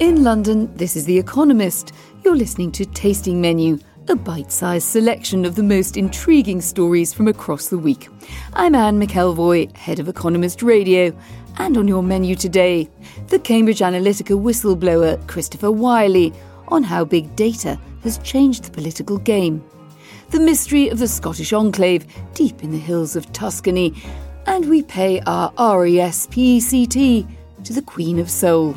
In London, this is The Economist. You're listening to Tasting Menu, a bite sized selection of the most intriguing stories from across the week. I'm Anne McElvoy, head of Economist Radio. And on your menu today, the Cambridge Analytica whistleblower Christopher Wylie on how big data has changed the political game, the mystery of the Scottish enclave deep in the hills of Tuscany, and we pay our RESPECT to the Queen of Soul.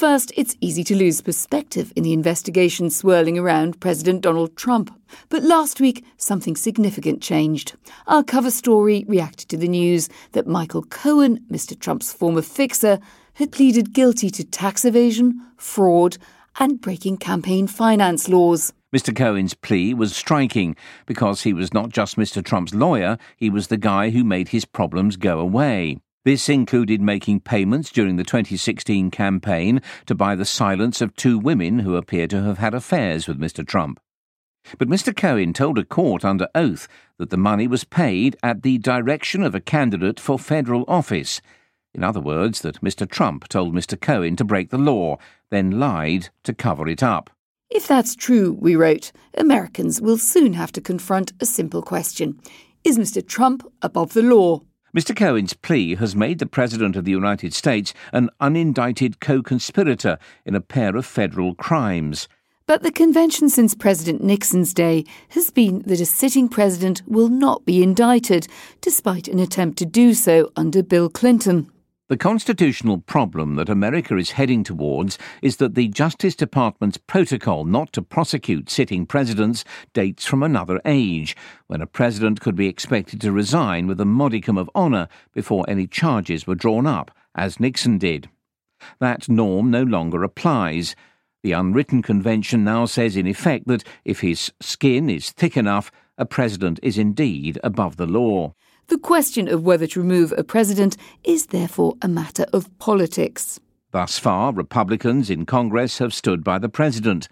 First, it's easy to lose perspective in the investigation swirling around President Donald Trump. But last week, something significant changed. Our cover story reacted to the news that Michael Cohen, Mr. Trump's former fixer, had pleaded guilty to tax evasion, fraud, and breaking campaign finance laws. Mr. Cohen's plea was striking because he was not just Mr. Trump's lawyer, he was the guy who made his problems go away. This included making payments during the 2016 campaign to buy the silence of two women who appear to have had affairs with Mr. Trump. But Mr. Cohen told a court under oath that the money was paid at the direction of a candidate for federal office. In other words, that Mr. Trump told Mr. Cohen to break the law, then lied to cover it up. If that's true, we wrote, Americans will soon have to confront a simple question Is Mr. Trump above the law? Mr. Cohen's plea has made the President of the United States an unindicted co conspirator in a pair of federal crimes. But the convention since President Nixon's day has been that a sitting president will not be indicted, despite an attempt to do so under Bill Clinton. The constitutional problem that America is heading towards is that the Justice Department's protocol not to prosecute sitting presidents dates from another age, when a president could be expected to resign with a modicum of honour before any charges were drawn up, as Nixon did. That norm no longer applies. The unwritten convention now says, in effect, that if his skin is thick enough, a president is indeed above the law. The question of whether to remove a president is therefore a matter of politics. Thus far, Republicans in Congress have stood by the president.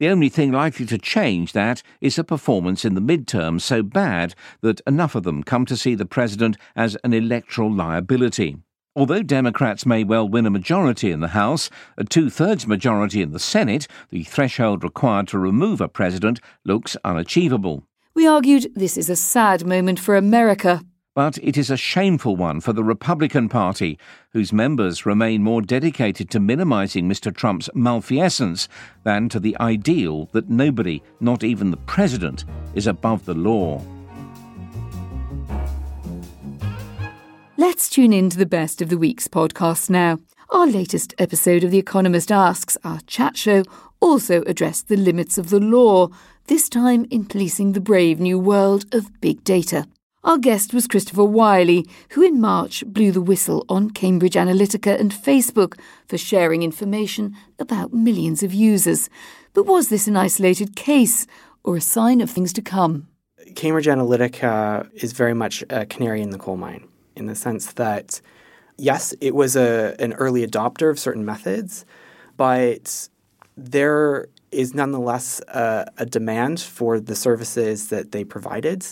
The only thing likely to change that is a performance in the midterms so bad that enough of them come to see the president as an electoral liability. Although Democrats may well win a majority in the House, a two thirds majority in the Senate, the threshold required to remove a president looks unachievable. We argued this is a sad moment for America, but it is a shameful one for the Republican Party, whose members remain more dedicated to minimising Mr. Trump's malfeasance than to the ideal that nobody, not even the president, is above the law. Let's tune in to the best of the week's podcasts now. Our latest episode of The Economist Asks, our chat show, also addressed the limits of the law, this time in policing the brave new world of big data. Our guest was Christopher Wylie, who in March blew the whistle on Cambridge Analytica and Facebook for sharing information about millions of users. But was this an isolated case or a sign of things to come? Cambridge Analytica is very much a canary in the coal mine in the sense that, yes, it was a, an early adopter of certain methods, but there is nonetheless a, a demand for the services that they provided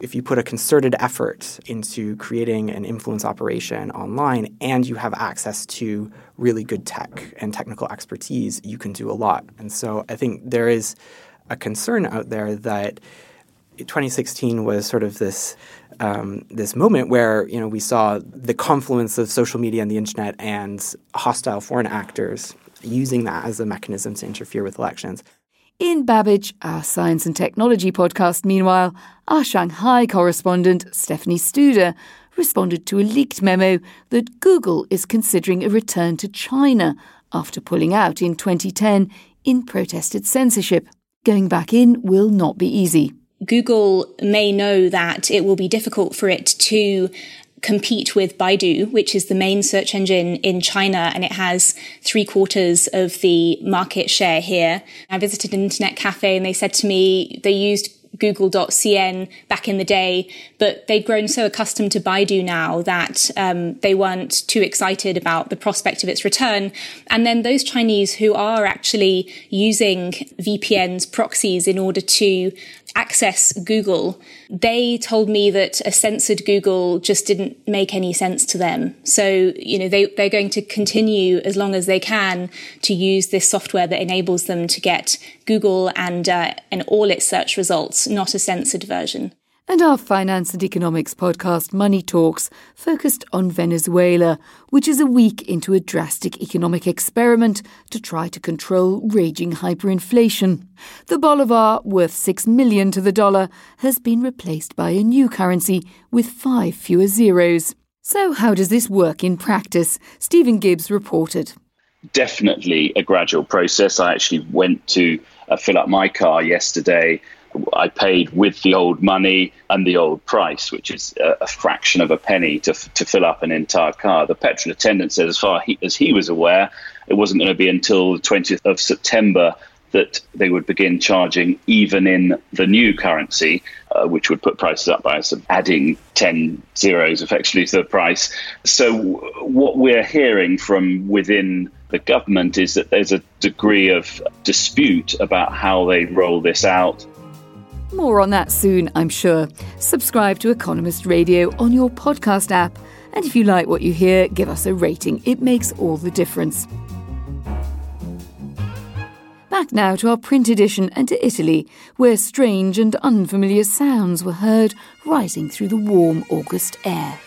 if you put a concerted effort into creating an influence operation online and you have access to really good tech and technical expertise, you can do a lot. And so I think there is a concern out there that 2016 was sort of this um, this moment where you know we saw the confluence of social media and the internet and hostile foreign actors using that as a mechanism to interfere with elections. In Babbage, our science and technology podcast, meanwhile, our Shanghai correspondent, Stephanie Studer, responded to a leaked memo that Google is considering a return to China after pulling out in 2010 in protested censorship. Going back in will not be easy. Google may know that it will be difficult for it to compete with Baidu, which is the main search engine in China, and it has three quarters of the market share here. I visited an internet cafe and they said to me they used Google.cn back in the day, but they'd grown so accustomed to Baidu now that um, they weren't too excited about the prospect of its return. And then those Chinese who are actually using VPNs, proxies in order to access Google, they told me that a censored Google just didn't make any sense to them. So, you know, they, they're going to continue as long as they can to use this software that enables them to get Google and, uh, and all its search results, not a censored version. And our finance and economics podcast, Money Talks, focused on Venezuela, which is a week into a drastic economic experiment to try to control raging hyperinflation. The bolivar, worth 6 million to the dollar, has been replaced by a new currency with five fewer zeros. So, how does this work in practice? Stephen Gibbs reported. Definitely a gradual process. I actually went to uh, fill up my car yesterday I paid with the old money and the old price, which is a, a fraction of a penny to, to fill up an entire car. The petrol attendant said, as far he, as he was aware, it wasn't going to be until the 20th of September that they would begin charging even in the new currency, uh, which would put prices up by adding 10 zeros effectively to the price. So, what we're hearing from within the government is that there's a degree of dispute about how they roll this out. More on that soon, I'm sure. Subscribe to Economist Radio on your podcast app. And if you like what you hear, give us a rating. It makes all the difference. Back now to our print edition and to Italy, where strange and unfamiliar sounds were heard rising through the warm August air.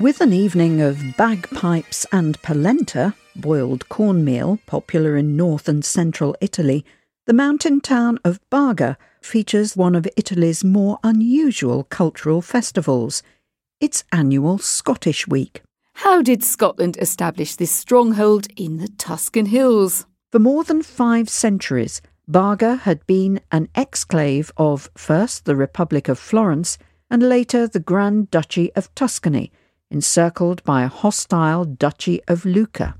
With an evening of bagpipes and polenta, boiled cornmeal, popular in north and central Italy, the mountain town of Barga features one of Italy's more unusual cultural festivals, its annual Scottish Week. How did Scotland establish this stronghold in the Tuscan hills? For more than five centuries, Barga had been an exclave of first the Republic of Florence and later the Grand Duchy of Tuscany, encircled by a hostile Duchy of Lucca.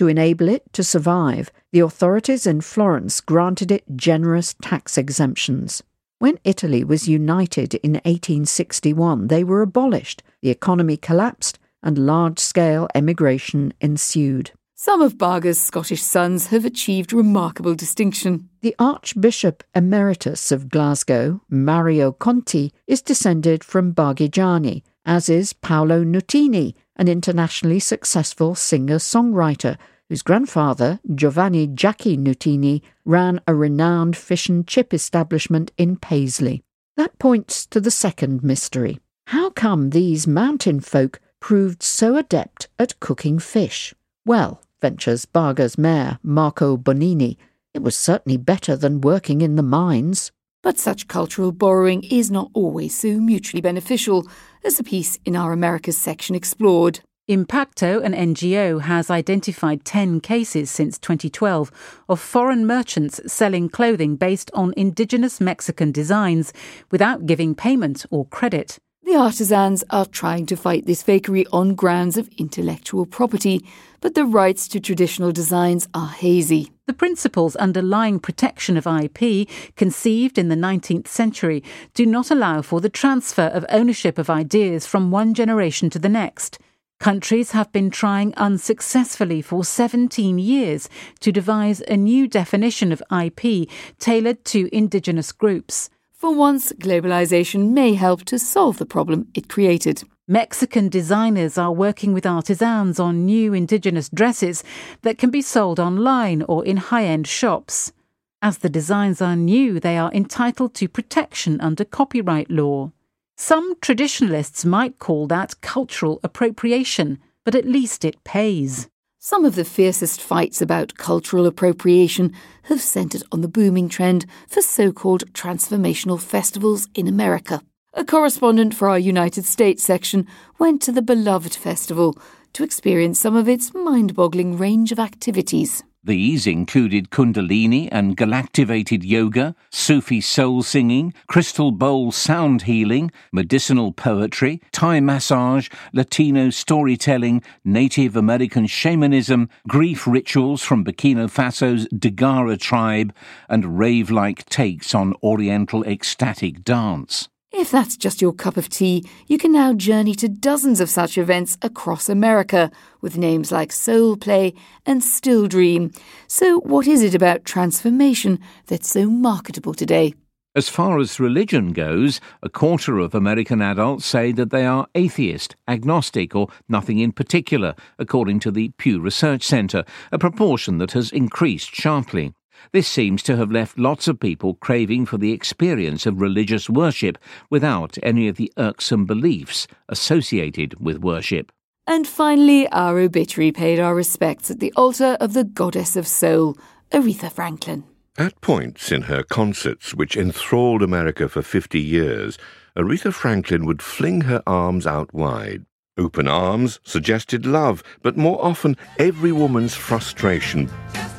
To enable it to survive, the authorities in Florence granted it generous tax exemptions. When Italy was united in 1861, they were abolished, the economy collapsed, and large scale emigration ensued. Some of Barga's Scottish sons have achieved remarkable distinction. The Archbishop Emeritus of Glasgow, Mario Conti, is descended from Bargigiani, as is Paolo Nutini, an internationally successful singer songwriter whose grandfather, Giovanni Jackie Nutini, ran a renowned fish and chip establishment in Paisley. That points to the second mystery. How come these mountain folk proved so adept at cooking fish? Well, ventures Barga's mayor, Marco Bonini, it was certainly better than working in the mines. But such cultural borrowing is not always so mutually beneficial, as the piece in our Americas section explored. Impacto, an NGO, has identified 10 cases since 2012 of foreign merchants selling clothing based on indigenous Mexican designs without giving payment or credit. The artisans are trying to fight this fakery on grounds of intellectual property, but the rights to traditional designs are hazy. The principles underlying protection of IP, conceived in the 19th century, do not allow for the transfer of ownership of ideas from one generation to the next. Countries have been trying unsuccessfully for 17 years to devise a new definition of IP tailored to indigenous groups. For once, globalization may help to solve the problem it created. Mexican designers are working with artisans on new indigenous dresses that can be sold online or in high end shops. As the designs are new, they are entitled to protection under copyright law. Some traditionalists might call that cultural appropriation, but at least it pays. Some of the fiercest fights about cultural appropriation have centred on the booming trend for so called transformational festivals in America. A correspondent for our United States section went to the beloved festival to experience some of its mind boggling range of activities. These included Kundalini and galactivated yoga, Sufi soul singing, crystal bowl sound healing, medicinal poetry, Thai massage, Latino storytelling, Native American shamanism, grief rituals from Burkina Faso's Dagara tribe, and rave like takes on Oriental ecstatic dance. If that's just your cup of tea, you can now journey to dozens of such events across America with names like Soul Play and Still Dream. So, what is it about transformation that's so marketable today? As far as religion goes, a quarter of American adults say that they are atheist, agnostic, or nothing in particular, according to the Pew Research Center, a proportion that has increased sharply. This seems to have left lots of people craving for the experience of religious worship without any of the irksome beliefs associated with worship. And finally, our obituary paid our respects at the altar of the goddess of soul, Aretha Franklin. At points in her concerts, which enthralled America for 50 years, Aretha Franklin would fling her arms out wide. Open arms suggested love, but more often every woman's frustration.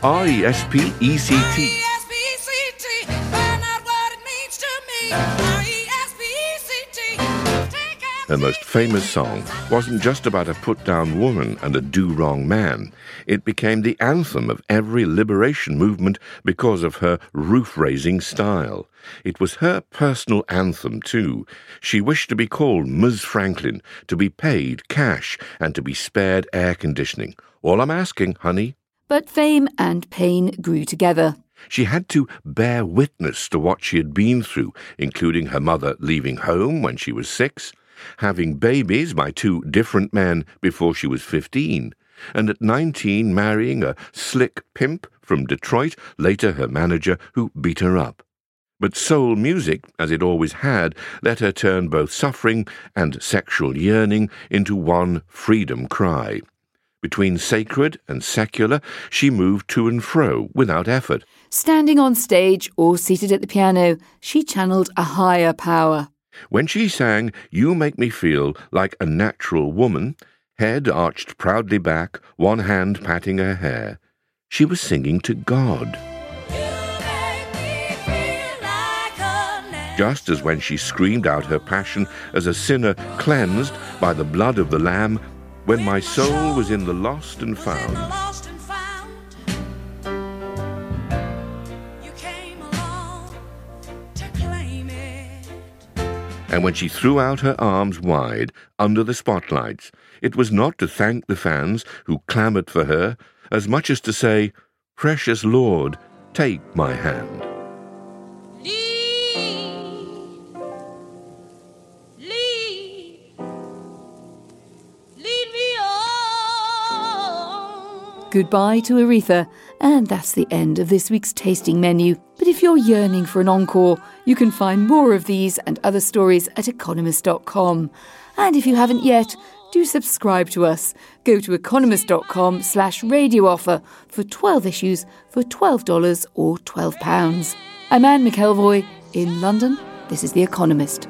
R E S P E C T. Her most famous song wasn't just about a put down woman and a do wrong man. It became the anthem of every liberation movement because of her roof raising style. It was her personal anthem, too. She wished to be called Ms. Franklin, to be paid cash, and to be spared air conditioning. All I'm asking, honey. But fame and pain grew together. She had to bear witness to what she had been through, including her mother leaving home when she was six, having babies by two different men before she was 15, and at 19 marrying a slick pimp from Detroit, later her manager, who beat her up. But soul music, as it always had, let her turn both suffering and sexual yearning into one freedom cry. Between sacred and secular, she moved to and fro without effort. Standing on stage or seated at the piano, she channeled a higher power. When she sang, You Make Me Feel Like a Natural Woman, head arched proudly back, one hand patting her hair, she was singing to God. Just as when she screamed out her passion as a sinner cleansed by the blood of the Lamb, when my soul was in the lost and found. And when she threw out her arms wide under the spotlights, it was not to thank the fans who clamoured for her, as much as to say, Precious Lord, take my hand. Goodbye to Aretha, and that's the end of this week's tasting menu. But if you're yearning for an encore, you can find more of these and other stories at economist.com. And if you haven't yet, do subscribe to us. Go to economist.com slash radio offer for 12 issues for $12 or £12. I'm Anne McElvoy in London. This is The Economist.